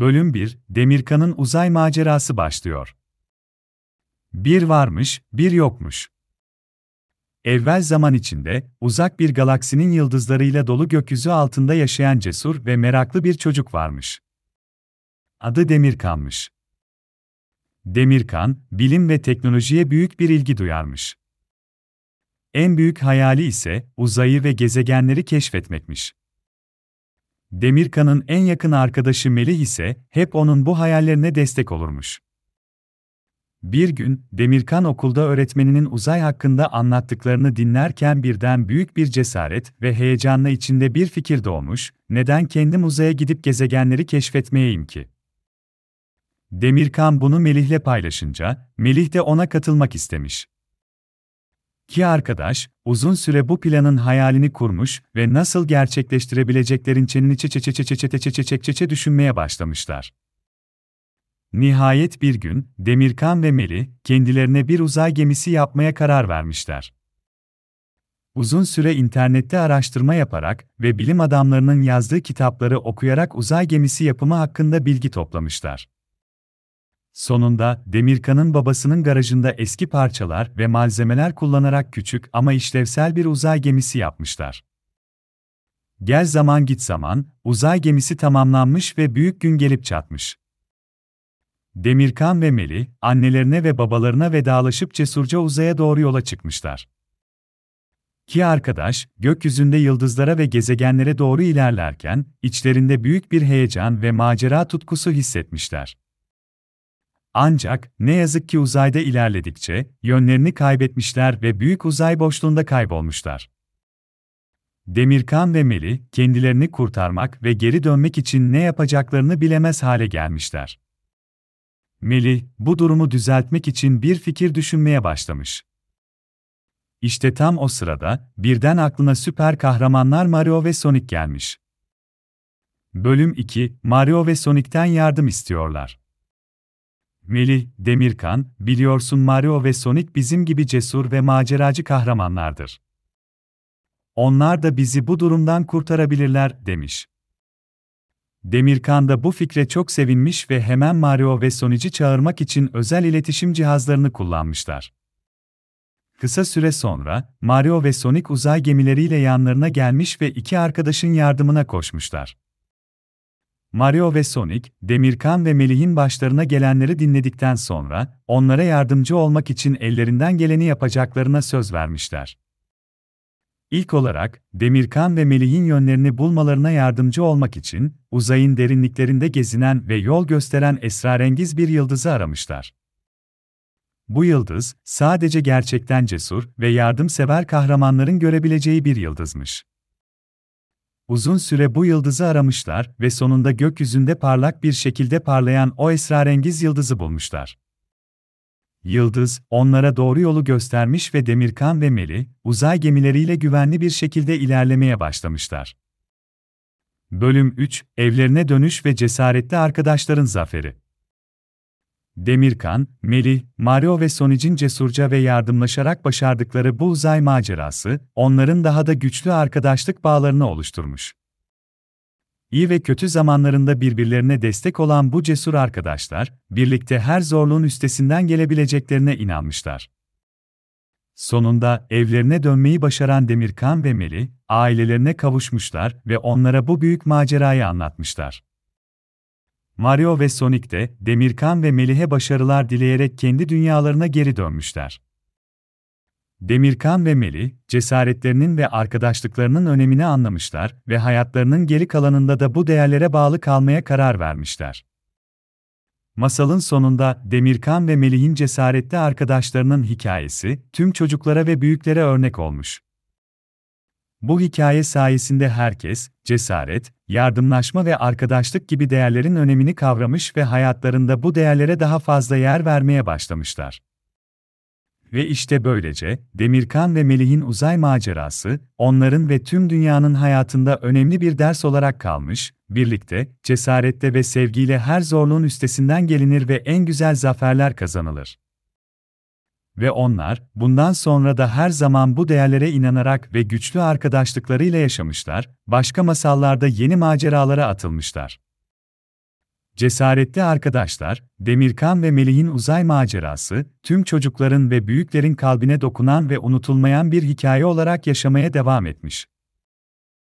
Bölüm 1, Demirkan'ın uzay macerası başlıyor. Bir varmış, bir yokmuş. Evvel zaman içinde, uzak bir galaksinin yıldızlarıyla dolu gökyüzü altında yaşayan cesur ve meraklı bir çocuk varmış. Adı Demirkan'mış. Demirkan, bilim ve teknolojiye büyük bir ilgi duyarmış. En büyük hayali ise uzayı ve gezegenleri keşfetmekmiş. Demirkan'ın en yakın arkadaşı Melih ise hep onun bu hayallerine destek olurmuş. Bir gün, Demirkan okulda öğretmeninin uzay hakkında anlattıklarını dinlerken birden büyük bir cesaret ve heyecanla içinde bir fikir doğmuş, neden kendim uzaya gidip gezegenleri keşfetmeyeyim ki? Demirkan bunu Melih'le paylaşınca, Melih de ona katılmak istemiş. İki arkadaş, uzun süre bu planın hayalini kurmuş ve nasıl gerçekleştirebileceklerin çenini çe çe çe çe çe çe çe çe çe çe düşünmeye başlamışlar. Nihayet bir gün, Demirkan ve Meli, kendilerine bir uzay gemisi yapmaya karar vermişler. Uzun süre internette araştırma yaparak ve bilim adamlarının yazdığı kitapları okuyarak uzay gemisi yapımı hakkında bilgi toplamışlar. Sonunda, Demirkan'ın babasının garajında eski parçalar ve malzemeler kullanarak küçük ama işlevsel bir uzay gemisi yapmışlar. Gel zaman git zaman, uzay gemisi tamamlanmış ve büyük gün gelip çatmış. Demirkan ve Meli, annelerine ve babalarına vedalaşıp cesurca uzaya doğru yola çıkmışlar. Ki arkadaş, gökyüzünde yıldızlara ve gezegenlere doğru ilerlerken, içlerinde büyük bir heyecan ve macera tutkusu hissetmişler. Ancak ne yazık ki uzayda ilerledikçe yönlerini kaybetmişler ve büyük uzay boşluğunda kaybolmuşlar. Demirkan ve Meli kendilerini kurtarmak ve geri dönmek için ne yapacaklarını bilemez hale gelmişler. Meli bu durumu düzeltmek için bir fikir düşünmeye başlamış. İşte tam o sırada birden aklına süper kahramanlar Mario ve Sonic gelmiş. Bölüm 2 Mario ve Sonic'ten yardım istiyorlar. Melih, Demirkan, biliyorsun Mario ve Sonic bizim gibi cesur ve maceracı kahramanlardır. Onlar da bizi bu durumdan kurtarabilirler, demiş. Demirkan da bu fikre çok sevinmiş ve hemen Mario ve Sonic'i çağırmak için özel iletişim cihazlarını kullanmışlar. Kısa süre sonra, Mario ve Sonic uzay gemileriyle yanlarına gelmiş ve iki arkadaşın yardımına koşmuşlar. Mario ve Sonic, Demirkan ve Melih'in başlarına gelenleri dinledikten sonra, onlara yardımcı olmak için ellerinden geleni yapacaklarına söz vermişler. İlk olarak, Demirkan ve Melih'in yönlerini bulmalarına yardımcı olmak için, uzayın derinliklerinde gezinen ve yol gösteren esrarengiz bir yıldızı aramışlar. Bu yıldız, sadece gerçekten cesur ve yardımsever kahramanların görebileceği bir yıldızmış. Uzun süre bu yıldızı aramışlar ve sonunda gökyüzünde parlak bir şekilde parlayan o esrarengiz yıldızı bulmuşlar. Yıldız, onlara doğru yolu göstermiş ve Demirkan ve Meli, uzay gemileriyle güvenli bir şekilde ilerlemeye başlamışlar. Bölüm 3, Evlerine Dönüş ve Cesaretli Arkadaşların Zaferi Demirkan, Melih, Mario ve Sonic'in cesurca ve yardımlaşarak başardıkları bu uzay macerası, onların daha da güçlü arkadaşlık bağlarını oluşturmuş. İyi ve kötü zamanlarında birbirlerine destek olan bu cesur arkadaşlar, birlikte her zorluğun üstesinden gelebileceklerine inanmışlar. Sonunda evlerine dönmeyi başaran Demirkan ve Meli, ailelerine kavuşmuşlar ve onlara bu büyük macerayı anlatmışlar. Mario ve Sonic de Demirkan ve Melih'e başarılar dileyerek kendi dünyalarına geri dönmüşler. Demirkan ve Melih, cesaretlerinin ve arkadaşlıklarının önemini anlamışlar ve hayatlarının geri kalanında da bu değerlere bağlı kalmaya karar vermişler. Masalın sonunda Demirkan ve Melih'in cesaretli arkadaşlarının hikayesi tüm çocuklara ve büyüklere örnek olmuş. Bu hikaye sayesinde herkes, cesaret, yardımlaşma ve arkadaşlık gibi değerlerin önemini kavramış ve hayatlarında bu değerlere daha fazla yer vermeye başlamışlar. Ve işte böylece, Demirkan ve Melih'in uzay macerası, onların ve tüm dünyanın hayatında önemli bir ders olarak kalmış, birlikte, cesarette ve sevgiyle her zorluğun üstesinden gelinir ve en güzel zaferler kazanılır. Ve onlar, bundan sonra da her zaman bu değerlere inanarak ve güçlü arkadaşlıklarıyla yaşamışlar, başka masallarda yeni maceralara atılmışlar. Cesaretli arkadaşlar, Demirkan ve Melih'in uzay macerası, tüm çocukların ve büyüklerin kalbine dokunan ve unutulmayan bir hikaye olarak yaşamaya devam etmiş.